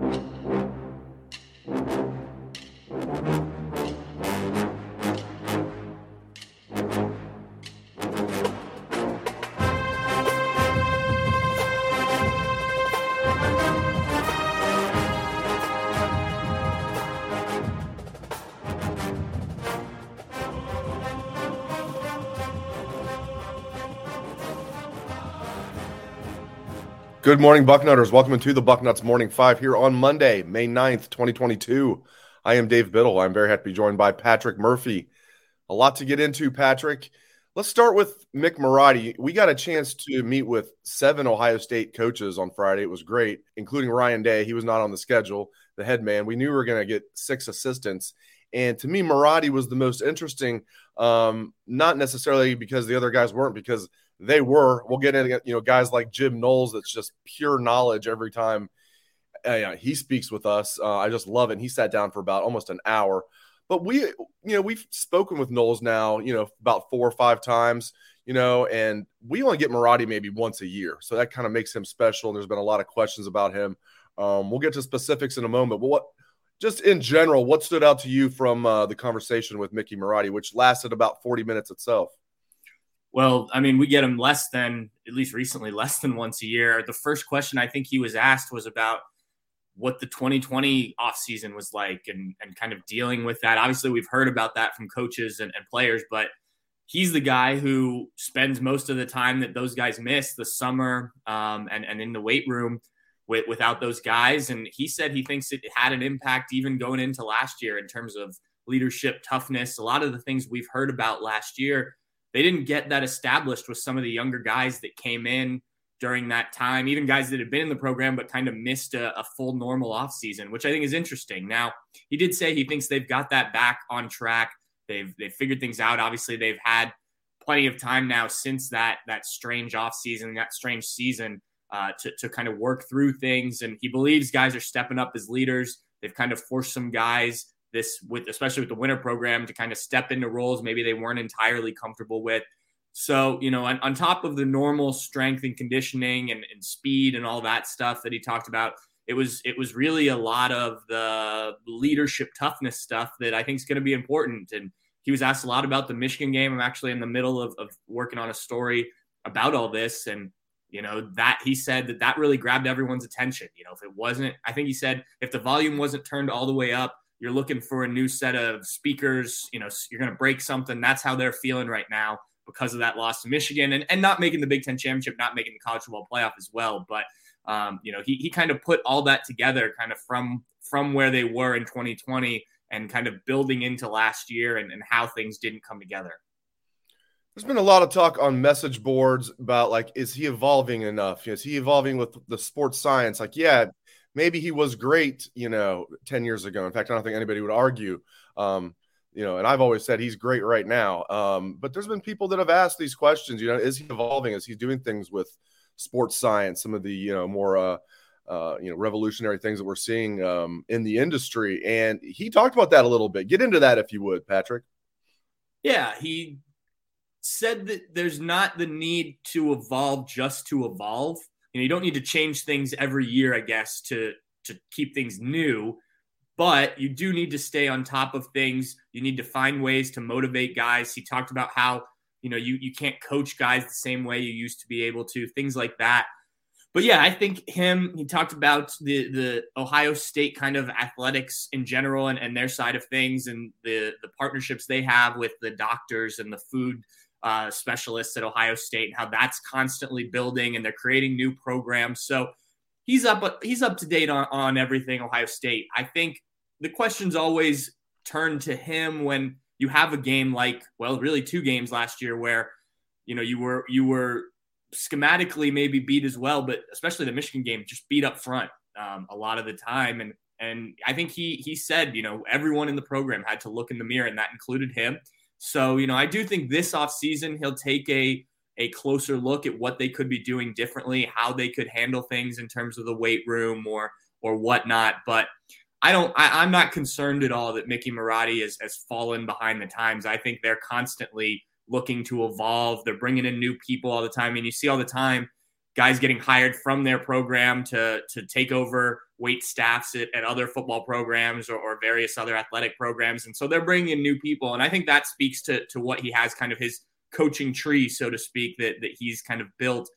you Good morning, Bucknutters. Welcome to the Bucknuts Morning Five here on Monday, May 9th, 2022. I am Dave Biddle. I'm very happy to be joined by Patrick Murphy. A lot to get into, Patrick. Let's start with Mick Marotti. We got a chance to meet with seven Ohio State coaches on Friday. It was great, including Ryan Day. He was not on the schedule, the head man. We knew we were going to get six assistants. And to me, Marotti was the most interesting, um, not necessarily because the other guys weren't, because – they were. We'll get into you know guys like Jim Knowles. That's just pure knowledge every time uh, he speaks with us. Uh, I just love it. And he sat down for about almost an hour. But we, you know, we've spoken with Knowles now, you know, about four or five times, you know, and we only get Marotti maybe once a year. So that kind of makes him special. And there's been a lot of questions about him. Um, we'll get to specifics in a moment. But what, just in general, what stood out to you from uh, the conversation with Mickey Marotti, which lasted about 40 minutes itself? Well, I mean, we get him less than, at least recently, less than once a year. The first question I think he was asked was about what the 2020 offseason was like and, and kind of dealing with that. Obviously, we've heard about that from coaches and, and players, but he's the guy who spends most of the time that those guys miss the summer um, and, and in the weight room with, without those guys. And he said he thinks it had an impact even going into last year in terms of leadership, toughness, a lot of the things we've heard about last year they didn't get that established with some of the younger guys that came in during that time, even guys that had been in the program but kind of missed a, a full normal offseason, which I think is interesting. Now, he did say he thinks they've got that back on track. They've they've figured things out. Obviously, they've had plenty of time now since that that strange offseason, that strange season, uh, to, to kind of work through things. And he believes guys are stepping up as leaders. They've kind of forced some guys this with especially with the winter program to kind of step into roles maybe they weren't entirely comfortable with. So, you know, on, on top of the normal strength and conditioning and, and speed and all that stuff that he talked about, it was it was really a lot of the leadership toughness stuff that I think is going to be important. And he was asked a lot about the Michigan game. I'm actually in the middle of, of working on a story about all this. And, you know, that he said that that really grabbed everyone's attention. You know, if it wasn't, I think he said if the volume wasn't turned all the way up, you're looking for a new set of speakers, you know, you're going to break something. That's how they're feeling right now because of that loss to Michigan and, and not making the Big Ten championship, not making the college football playoff as well. But, um, you know, he, he kind of put all that together kind of from, from where they were in 2020 and kind of building into last year and, and how things didn't come together. There's been a lot of talk on message boards about like, is he evolving enough? Is he evolving with the sports science? Like, yeah, maybe he was great, you know, 10 years ago. In fact, I don't think anybody would argue. Um, you know, and I've always said he's great right now. Um, but there's been people that have asked these questions, you know, is he evolving? Is he doing things with sports science, some of the, you know, more uh, uh, you know, revolutionary things that we're seeing um, in the industry. And he talked about that a little bit. Get into that if you would, Patrick. Yeah, he said that there's not the need to evolve just to evolve you know you don't need to change things every year i guess to to keep things new but you do need to stay on top of things. You need to find ways to motivate guys. He talked about how you know you you can't coach guys the same way you used to be able to things like that. But yeah i think him he talked about the the ohio state kind of athletics in general and, and their side of things and the the partnerships they have with the doctors and the food uh, specialists at Ohio State and how that's constantly building and they're creating new programs. So he's up he's up to date on, on everything Ohio State. I think the questions always turn to him when you have a game like well really two games last year where you know you were you were schematically maybe beat as well but especially the Michigan game just beat up front um, a lot of the time and and I think he he said you know everyone in the program had to look in the mirror and that included him so, you know, I do think this offseason he'll take a a closer look at what they could be doing differently, how they could handle things in terms of the weight room or or whatnot. But I don't I, am not concerned at all that Mickey Marotti has, has fallen behind the times. I think they're constantly looking to evolve. They're bringing in new people all the time. And you see all the time, guys getting hired from their program to to take over weight staffs at, at other football programs or, or, various other athletic programs. And so they're bringing in new people. And i think that speaks to to what he has kind of his coaching tree so to speak that that he's kind of built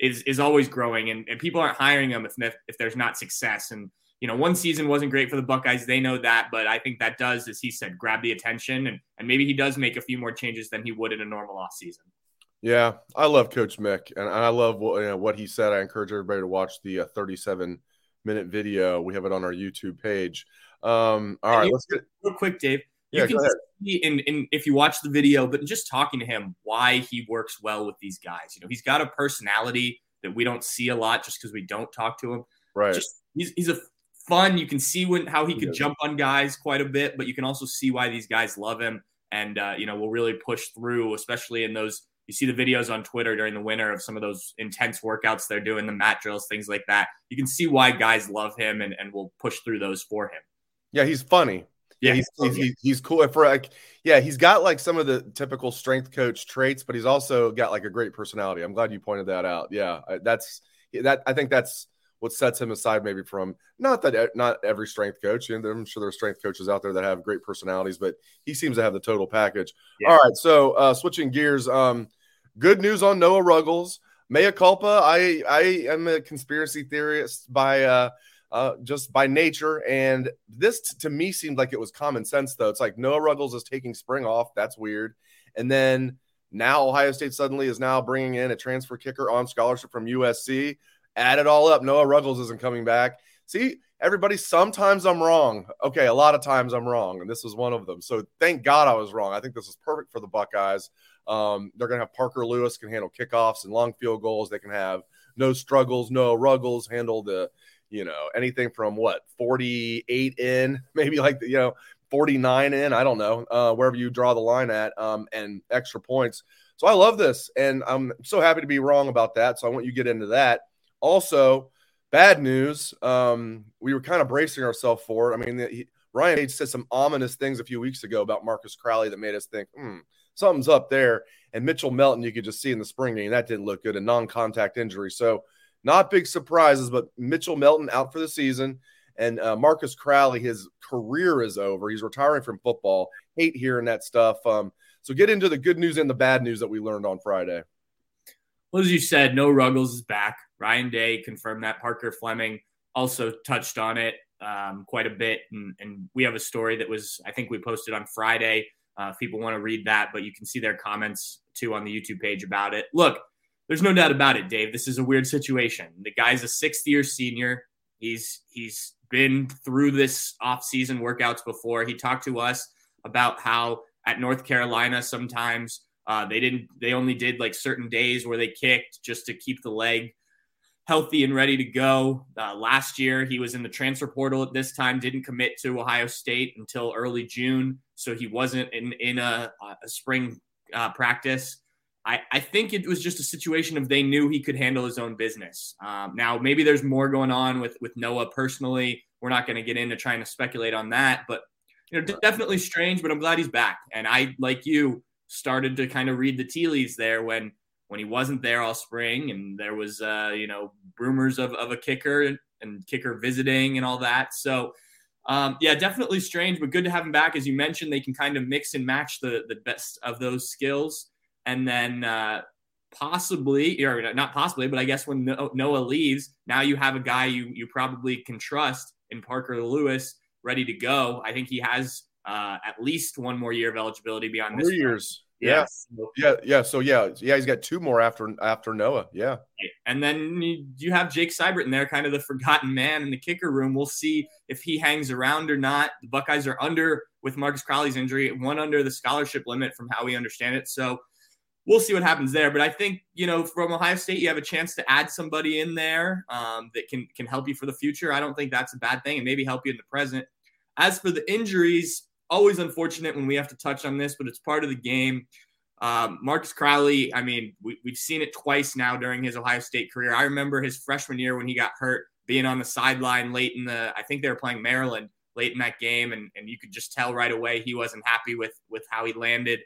is is always growing. And, and people aren't hiring him if if there's not success. And you know one season wasn't great for the buckeyes. They know that. But i think that does as he said grab the attention. And, and maybe he does make a few more changes than he would in a normal off season yeah, I love Coach Mick, and I love what, you know, what he said. I encourage everybody to watch the uh, 37 minute video. We have it on our YouTube page. Um, all right, let's get real quick, Dave. You yeah, can see in, in if you watch the video, but just talking to him, why he works well with these guys. You know, he's got a personality that we don't see a lot just because we don't talk to him. Right. Just he's he's a fun. You can see when how he could jump on guys quite a bit, but you can also see why these guys love him, and uh, you know will really push through, especially in those you see the videos on Twitter during the winter of some of those intense workouts they're doing, the mat drills, things like that. You can see why guys love him and, and will push through those for him. Yeah, he's funny. Yeah, he's, he's, he's, he's cool for like yeah, he's got like some of the typical strength coach traits, but he's also got like a great personality. I'm glad you pointed that out. Yeah, that's that. I think that's what sets him aside maybe from not that not every strength coach. And I'm sure there are strength coaches out there that have great personalities, but he seems to have the total package. Yeah. All right, so uh, switching gears. Um, Good news on Noah Ruggles. Mea culpa. I I am a conspiracy theorist by uh, uh, just by nature, and this t- to me seemed like it was common sense. Though it's like Noah Ruggles is taking spring off. That's weird. And then now Ohio State suddenly is now bringing in a transfer kicker on scholarship from USC. Add it all up. Noah Ruggles isn't coming back. See, everybody, sometimes I'm wrong. Okay, a lot of times I'm wrong, and this was one of them. So thank God I was wrong. I think this is perfect for the Buckeyes. Um, they're going to have Parker Lewis can handle kickoffs and long field goals. They can have no struggles, no ruggles, handle the, you know, anything from what 48 in, maybe like the, you know 49 in. I don't know uh, wherever you draw the line at, um, and extra points. So I love this, and I'm so happy to be wrong about that. So I want you to get into that. Also, bad news. Um, we were kind of bracing ourselves for it. I mean, he, Ryan H said some ominous things a few weeks ago about Marcus Crowley that made us think, hmm, something's up there. And Mitchell Melton, you could just see in the spring game, that didn't look good, a non contact injury. So, not big surprises, but Mitchell Melton out for the season. And uh, Marcus Crowley, his career is over. He's retiring from football. Hate hearing that stuff. Um, so, get into the good news and the bad news that we learned on Friday. Well, as you said, Noah Ruggles is back. Ryan Day confirmed that. Parker Fleming also touched on it um, quite a bit. And, and we have a story that was, I think we posted on Friday uh, if people want to read that, but you can see their comments too on the YouTube page about it. Look, there's no doubt about it, Dave. This is a weird situation. The guy's a sixth year senior. He's he's been through this off-season workouts before. He talked to us about how at North Carolina sometimes uh, they didn't they only did like certain days where they kicked just to keep the leg healthy and ready to go. Uh, last year, he was in the transfer portal at this time, didn't commit to Ohio State until early June, so he wasn't in in a, a spring uh, practice. I, I think it was just a situation of they knew he could handle his own business. Um, now, maybe there's more going on with with Noah personally. We're not going to get into trying to speculate on that, but you know, definitely strange. But I'm glad he's back, and I, like you, started to kind of read the tea leaves there when when he wasn't there all spring and there was uh, you know rumors of, of a kicker and, kicker visiting and all that. So um, yeah definitely strange but good to have him back. As you mentioned they can kind of mix and match the the best of those skills. And then uh, possibly or not possibly but i guess when noah leaves now you have a guy you you probably can trust in parker lewis ready to go. I think he has uh, at least one more year of eligibility beyond this years yeah. yeah. Yeah. So yeah. Yeah. He's got two more after after Noah. Yeah. And then you have Jake Seibert in there, kind of the forgotten man in the kicker room. We'll see if he hangs around or not. The Buckeyes are under with Marcus Crowley's injury, one under the scholarship limit from how we understand it. So we'll see what happens there. But I think, you know, from Ohio State, you have a chance to add somebody in there um, that can can help you for the future. I don't think that's a bad thing and maybe help you in the present. As for the injuries, always unfortunate when we have to touch on this, but it's part of the game. Um, Marcus Crowley, I mean, we, have seen it twice now during his Ohio State career. I remember his freshman year when he got hurt, being on the sideline late in the, I think they were playing Maryland late in that game, and, and you could just tell right away he wasn't happy with with how he landed.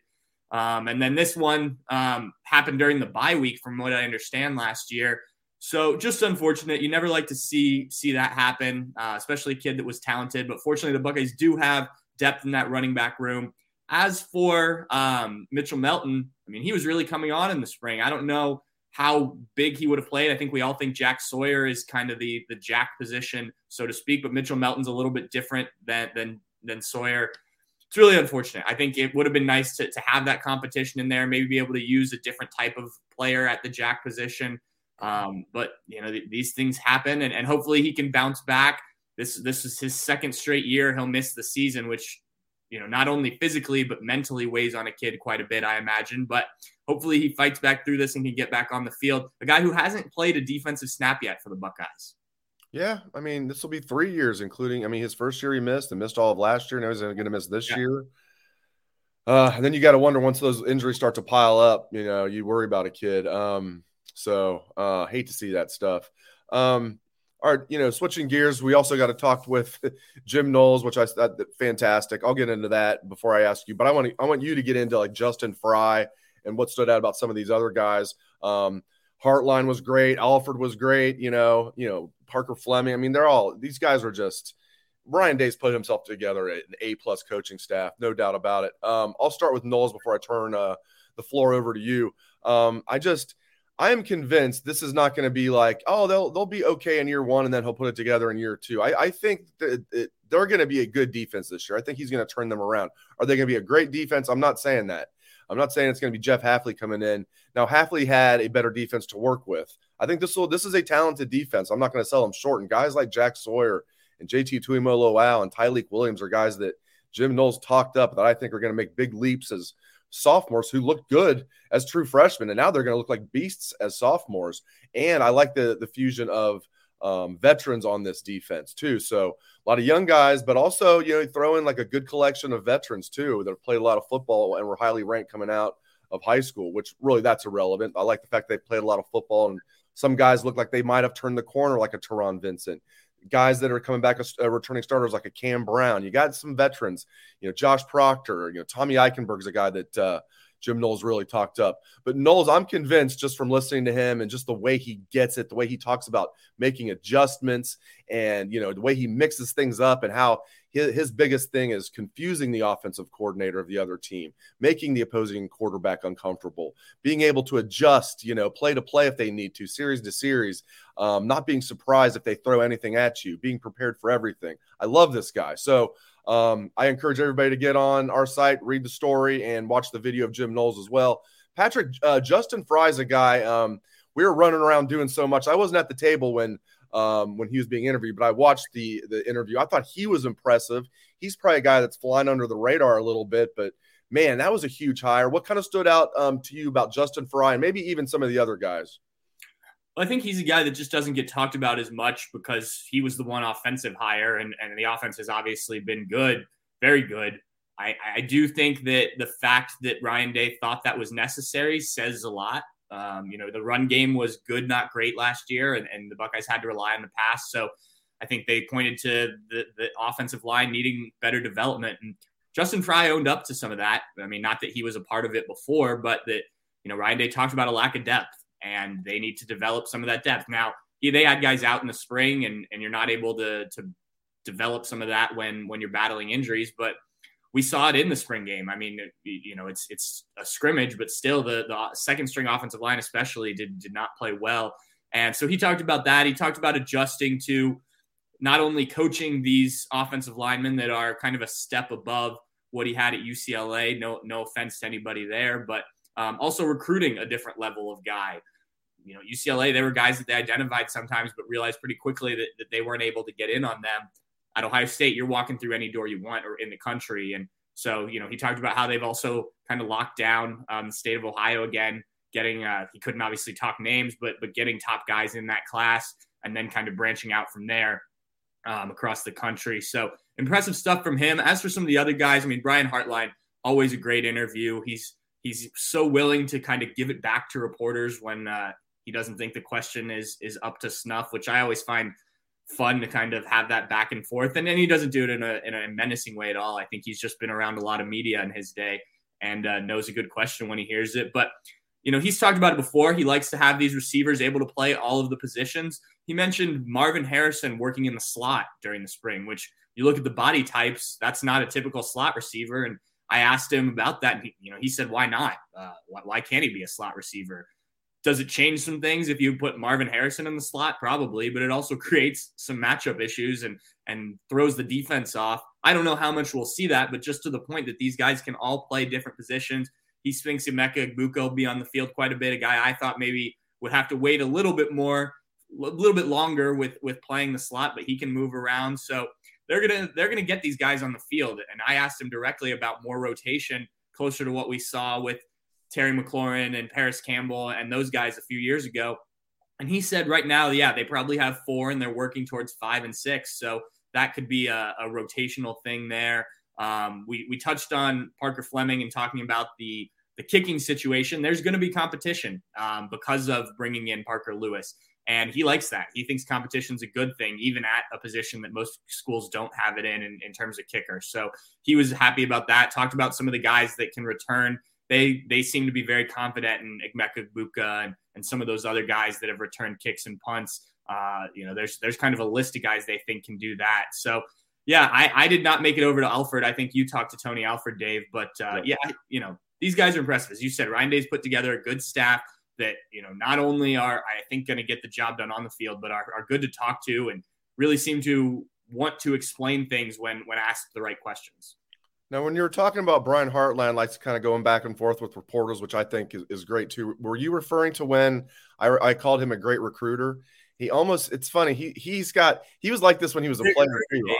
Um, and then this one um, happened during the bye week, from what I understand last year. So just unfortunate. You never like to see see that happen, uh, especially a kid that was talented. But fortunately, the Buckeyes do have depth in that running back room. As for um, Mitchell Melton, I mean, he was really coming on in the spring. I don't know how big he would have played. I think we all think Jack Sawyer is kind of the the jack position, so to speak. But Mitchell Melton's a little bit different than than than Sawyer. It's really unfortunate. I think it would have been nice to, to have that competition in there, maybe be able to use a different type of player at the jack position. Um, but you know, th- these things happen, and, and hopefully he can bounce back. This this is his second straight year. He'll miss the season, which you know not only physically but mentally weighs on a kid quite a bit, I imagine. But hopefully he fights back through this and can get back on the field. A guy who hasn't played a defensive snap yet for the Buckeyes. Yeah, I mean, this will be three years, including, I mean, his first year he missed and missed all of last year. Now he's going to miss this yeah. year. Uh, and then you got to wonder once those injuries start to pile up, you know, you worry about a kid. Um, so uh, hate to see that stuff. Um, right, you know, switching gears, we also got to talk with Jim Knowles, which I thought fantastic. I'll get into that before I ask you, but I want to, I want you to get into like Justin Frye and what stood out about some of these other guys. Um, Hartline was great. Alford was great. You know, you know Parker Fleming. I mean, they're all these guys are just. Ryan Day's put himself together an A plus coaching staff, no doubt about it. Um, I'll start with Knowles before I turn uh, the floor over to you. Um, I just I am convinced this is not going to be like, oh, they'll they'll be okay in year one and then he'll put it together in year two. I, I think that it, they're going to be a good defense this year. I think he's going to turn them around. Are they going to be a great defense? I'm not saying that. I'm not saying it's going to be Jeff Hafley coming in. Now Hafley had a better defense to work with. I think this will this is a talented defense. I'm not going to sell them short. And guys like Jack Sawyer and JT Tuimoloau and Tyleik Williams are guys that Jim Knowles talked up that I think are going to make big leaps as sophomores who looked good as true freshmen, and now they're going to look like beasts as sophomores. And I like the the fusion of um, veterans on this defense too. So a lot of young guys, but also you know throw in like a good collection of veterans too that have played a lot of football and were highly ranked coming out of high school. Which really that's irrelevant. I like the fact they played a lot of football and some guys look like they might have turned the corner, like a Taron Vincent. Guys that are coming back as uh, returning starters, like a Cam Brown. You got some veterans, you know, Josh Proctor, you know, Tommy Eichenberg's a guy that uh, Jim Knowles really talked up. But Knowles, I'm convinced just from listening to him and just the way he gets it, the way he talks about making adjustments and, you know, the way he mixes things up and how his, his biggest thing is confusing the offensive coordinator of the other team, making the opposing quarterback uncomfortable, being able to adjust, you know, play to play if they need to, series to series, um, not being surprised if they throw anything at you, being prepared for everything. I love this guy. So, um, I encourage everybody to get on our site, read the story, and watch the video of Jim Knowles as well. Patrick, uh, Justin Frye's a guy. Um, we were running around doing so much. I wasn't at the table when um, when he was being interviewed, but I watched the the interview. I thought he was impressive. He's probably a guy that's flying under the radar a little bit, but man, that was a huge hire. What kind of stood out um, to you about Justin Frye and maybe even some of the other guys? I think he's a guy that just doesn't get talked about as much because he was the one offensive hire, and, and the offense has obviously been good, very good. I, I do think that the fact that Ryan Day thought that was necessary says a lot. Um, you know, the run game was good, not great last year, and, and the Buckeyes had to rely on the pass. So I think they pointed to the, the offensive line needing better development. And Justin Frye owned up to some of that. I mean, not that he was a part of it before, but that, you know, Ryan Day talked about a lack of depth and they need to develop some of that depth. Now, they had guys out in the spring, and and you're not able to to develop some of that when when you're battling injuries, but we saw it in the spring game. I mean, you know, it's it's a scrimmage, but still, the the second string offensive line especially did did not play well. And so he talked about that. He talked about adjusting to not only coaching these offensive linemen that are kind of a step above what he had at UCLA. No no offense to anybody there, but um, also recruiting a different level of guy. You know, UCLA, they were guys that they identified sometimes, but realized pretty quickly that, that they weren't able to get in on them. At Ohio State, you're walking through any door you want or in the country. And so, you know, he talked about how they've also kind of locked down um, the state of Ohio again, getting, uh, he couldn't obviously talk names, but, but getting top guys in that class and then kind of branching out from there um, across the country. So impressive stuff from him. As for some of the other guys, I mean, Brian Hartline, always a great interview. He's, he's so willing to kind of give it back to reporters when uh, he doesn't think the question is is up to snuff, which I always find fun to kind of have that back and forth. And then he doesn't do it in a in a menacing way at all. I think he's just been around a lot of media in his day and uh, knows a good question when he hears it. But you know, he's talked about it before. He likes to have these receivers able to play all of the positions. He mentioned Marvin Harrison working in the slot during the spring, which you look at the body types, that's not a typical slot receiver. And I asked him about that. And he, you know, he said, why not? Uh, why, why can't he be a slot receiver? Does it change some things if you put Marvin Harrison in the slot? Probably, but it also creates some matchup issues and and throws the defense off. I don't know how much we'll see that, but just to the point that these guys can all play different positions. He thinks Emeka Egbuka will be on the field quite a bit. A guy I thought maybe would have to wait a little bit more, a little bit longer with with playing the slot, but he can move around. So they're gonna they're gonna get these guys on the field. And I asked him directly about more rotation, closer to what we saw with Terry McLaurin and Parris Campbell and those guys a few years ago. And he said right now, yeah, they probably have four and they're working towards five and six. So that could be a, a rotational thing there. Um, we, we touched on Parker Fleming and talking about the the kicking situation, there's going to be competition um, because of bringing in Parker Lewis. And he likes that. He thinks competition's a good thing, even at a position that most schools don't have it in, in, in terms of kicker. So he was happy about that. Talked about some of the guys that can return. They they seem to be very confident in Emeka Egbuka and, and some of those other guys that have returned kicks and punts. Uh, you know, there's there's kind of a list of guys they think can do that. So yeah, I, I did not make it over to Alford. I think you talked to Tony Alford, Dave, but uh, yeah, you know, these guys are impressive. As you said, Ryan Day's put together a good staff that, you know, not only are, I think, going to get the job done on the field, but are, are good to talk to and really seem to want to explain things when, when asked the right questions. Now, when you were talking about Brian Hartline, likes kind of going back and forth with reporters, which I think is, is great too. Were you referring to when I, I called him a great recruiter? He almost, it's funny. He, he's got, he was like this when he was a player too.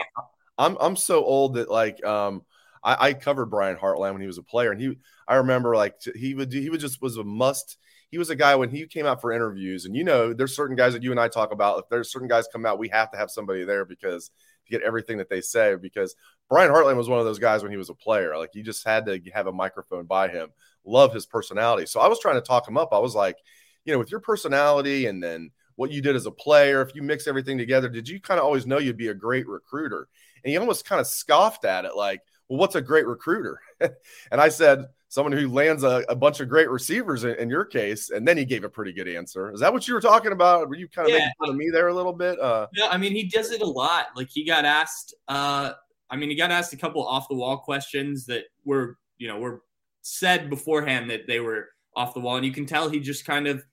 I'm, I'm so old that like, um, I, I covered Brian Hartline when he was a player, and he I remember like he would he would just was a must. He was a guy when he came out for interviews, and you know, there's certain guys that you and I talk about. If there's certain guys come out, we have to have somebody there because to get everything that they say. Because Brian Hartline was one of those guys when he was a player. Like you just had to have a microphone by him. Love his personality. So I was trying to talk him up. I was like, you know, with your personality and then what you did as a player, if you mix everything together, did you kind of always know you'd be a great recruiter? And he almost kind of scoffed at it, like, well, what's a great recruiter? and I said, someone who lands a, a bunch of great receivers in, in, your case. And then he gave a pretty good answer. Is that what you were talking about? Were you kind of yeah. making fun of me there a little bit? Uh, yeah, I mean, he does it a lot. Like he got asked, uh, I mean, he got asked a couple off the wall questions that were, you know, were said beforehand that they were off the wall. And you can tell he just kind of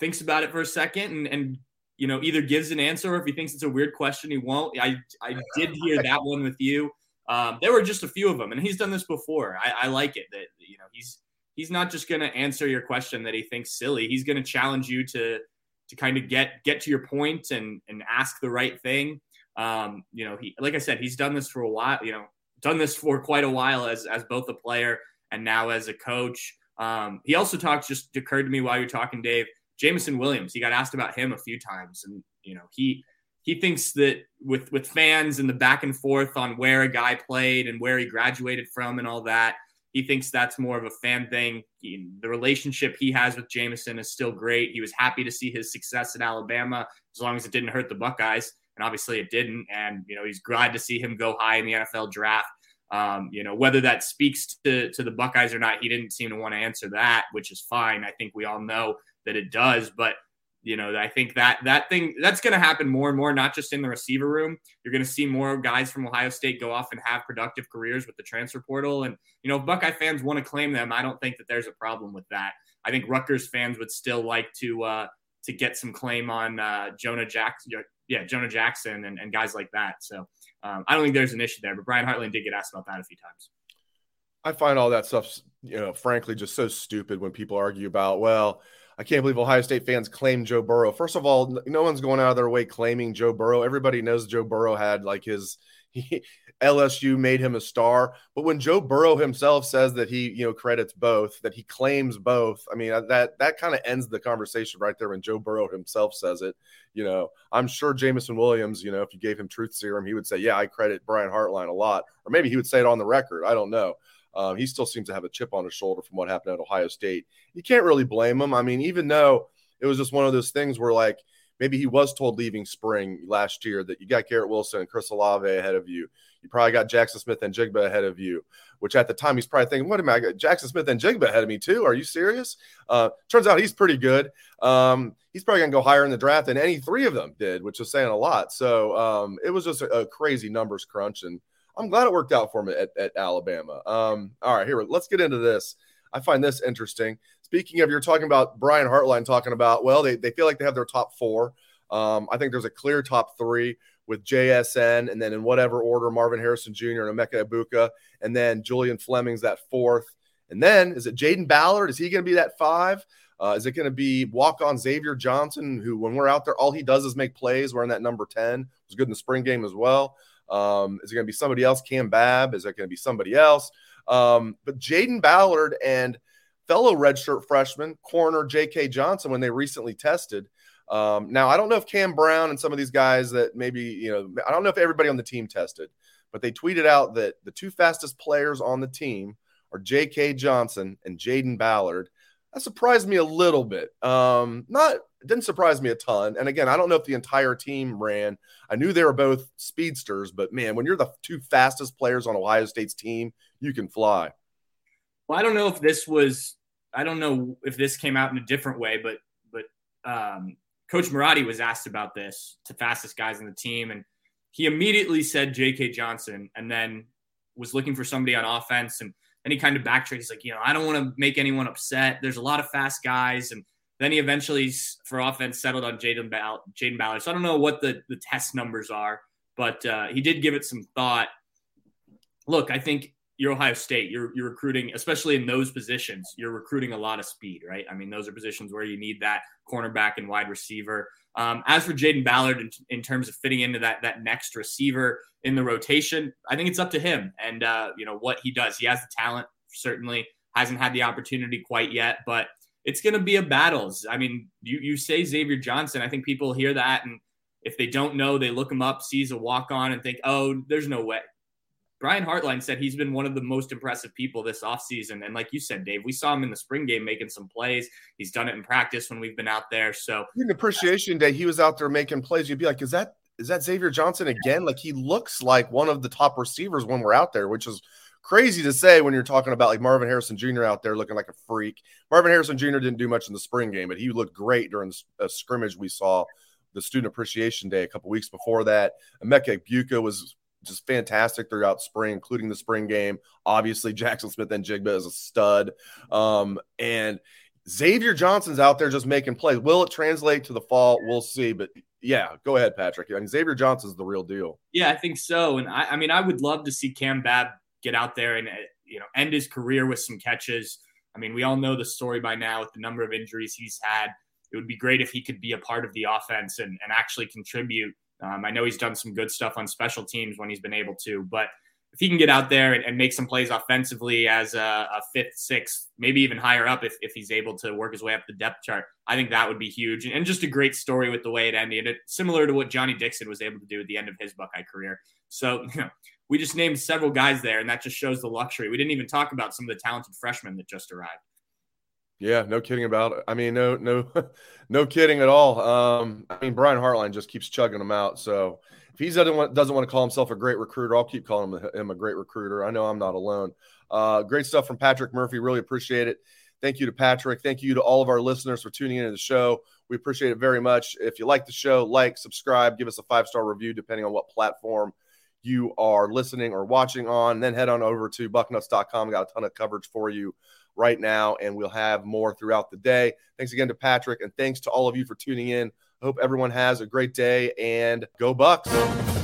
thinks about it for a second and, and you know, either gives an answer or if he thinks it's a weird question, he won't. I, I did hear that one with you. Um, there were just a few of them, and he's done this before. I, I like it that you know he's he's not just going to answer your question that he thinks silly. He's going to challenge you to to kind of get get to your point and and ask the right thing. Um, you know, he like I said, he's done this for a while. You know, done this for quite a while as as both a player and now as a coach. Um, he also talked. Just occurred to me while you're talking, Dave. Jameson Williams. He got asked about him a few times, and you know he he thinks that with with fans and the back and forth on where a guy played and where he graduated from and all that, he thinks that's more of a fan thing. He, the relationship he has with Jameson is still great. He was happy to see his success at Alabama as long as it didn't hurt the Buckeyes, and obviously it didn't. And you know he's glad to see him go high in the NFL draft. Um, you know whether that speaks to to the Buckeyes or not, he didn't seem to want to answer that, which is fine. I think we all know that it does, but you know, I think that that thing that's going to happen more and more, not just in the receiver room. You're going to see more guys from Ohio State go off and have productive careers with the transfer portal. And you know, if Buckeye fans want to claim them, I don't think that there's a problem with that. I think Rutgers fans would still like to uh, to get some claim on uh, Jonah Jackson, yeah, Jonah Jackson and, and guys like that. So um, I don't think there's an issue there. But Brian Hartline did get asked about that a few times. I find all that stuff, you know, frankly, just so stupid when people argue about, well, I can't believe Ohio State fans claim Joe Burrow. First of all, no one's going out of their way claiming Joe Burrow. Everybody knows Joe Burrow had like his he, LSU made him a star. But when Joe Burrow himself says that he, you know, credits both, that he claims both, I mean, uh, that that kind of ends the conversation right there when Joe Burrow himself says it. You know, I'm sure Jameson Williams, you know, if you gave him truth serum, he would say, "Yeah, I credit Brian Hartline a lot," or maybe he would say it on the record. I don't know. Um, he still seems to have a chip on his shoulder from what happened at Ohio State. You can't really blame him. I mean, even though it was just one of those things where like maybe he was told leaving spring last year that you got Garrett Wilson and Chris Olave ahead of you. You probably got Jaxon Smith-Njigba ahead of you, which at the time he's probably thinking, what am I got Jaxon Smith-Njigba ahead of me too? Are you serious? Uh, turns out he's pretty good. Um, he's probably going to go higher in the draft than any three of them did, which is saying a lot. So um, it was just a, a, crazy numbers crunch. And I'm glad it worked out for him at, at Alabama. Um, all right, here, let's get into this. I find this interesting. Speaking of, you're talking about Brian Hartline talking about, well, they, they feel like they have their top four. Um, I think there's a clear top three with JSN, and then in whatever order, Marvin Harrison Jr. and Emeka Egbuka, and then Julian Fleming's that fourth. And then is it Jayden Ballard? Is he going to be that five? Uh, is it going to be walk on Xavier Johnson, who, when we're out there, all he does is make plays? We're in that number 10. Was good in the spring game as well. Um, is it going to be somebody else? Cam Babb? Is it going to be somebody else? Um, but Jayden Ballard and fellow redshirt freshman corner J.K. Johnson, when they recently tested, um, now, I don't know if Cam Brown and some of these guys that maybe, you know, I don't know if everybody on the team tested, but they tweeted out that the two fastest players on the team are J.K. Johnson and Jayden Ballard. That surprised me a little bit. Um, not didn't surprise me a ton. And again, I don't know if the entire team ran. I knew they were both speedsters, but man, when you're the two fastest players on Ohio State's team, you can fly. Well, I don't know if this was. I don't know if this came out in a different way, but but um, Coach Marotti was asked about this to fastest guys in the team, and he immediately said J.K. Johnson, and then was looking for somebody on offense, and he kind of backtracked. He's like, you know, I don't want to make anyone upset. There's a lot of fast guys, and then he eventually, for offense, settled on Jayden Ball- Jayden Ballard. So I don't know what the the test numbers are, but uh, he did give it some thought. Look, I think you're Ohio State. You're you're recruiting, especially in those positions. You're recruiting a lot of speed, right? I mean, those are positions where you need that cornerback and wide receiver. Um, as for Jayden Ballard, in, in, terms of fitting into that that next receiver in the rotation, I think it's up to him and uh, you know what he does. He has the talent, certainly hasn't had the opportunity quite yet, but it's going to be a battles. I mean, you you say Xavier Johnson, I think people hear that and if they don't know, they look him up, sees a walk on, and think, oh, there's no way. Brian Hartline said he's been one of the most impressive people this offseason. And like you said, Dave, we saw him in the spring game making some plays. He's done it in practice when we've been out there. So in appreciation day, he was out there making plays. You'd be like, is that is that Xavier Johnson again? Like he looks like one of the top receivers when we're out there, which is crazy to say when you're talking about like Marvin Harrison Jr. out there looking like a freak. Marvin Harrison Jr. didn't do much in the spring game, but he looked great during a scrimmage we saw the student appreciation day a couple weeks before that. Emeka Egbuka was just fantastic throughout spring, including the spring game. Obviously, Jaxon Smith-Njigba is a stud. Um, and Xavier Johnson's out there just making plays. Will it translate to the fall? We'll see. But yeah, go ahead, Patrick. I mean, Xavier Johnson's the real deal. Yeah, I think so. And I, I mean, I would love to see Cam Babb get out there and uh, you know end his career with some catches. I mean, we all know the story by now with the number of injuries he's had. It would be great if he could be a part of the offense and, and actually contribute um, I know he's done some good stuff on special teams when he's been able to, but if he can get out there and, and make some plays offensively as a, a, fifth, sixth, maybe even higher up, if, if he's able to work his way up the depth chart, I think that would be huge. And, and just a great story with the way it ended, it, similar to what Johnny Dixon was able to do at the end of his Buckeye career. So, you know, we just named several guys there, and that just shows the luxury. We didn't even talk about some of the talented freshmen that just arrived. Yeah, no kidding about it. I mean, no, no, no kidding at all. Um, I mean, Brian Hartline just keeps chugging them out. So if he doesn't want, to call himself a great recruiter, I'll keep calling him a great recruiter. I know I'm not alone. Uh, great stuff from Patrick Murphy. Really appreciate it. Thank you to Patrick. Thank you to all of our listeners for tuning into the show. We appreciate it very much. If you like the show, like, subscribe, give us a five star review, depending on what platform you are listening or watching on. Then head on over to bucknuts.com. Got a ton of coverage for you right now, and we'll have more throughout the day. Thanks again to Patrick, and thanks to all of you for tuning in. I hope everyone has a great day and go Bucks.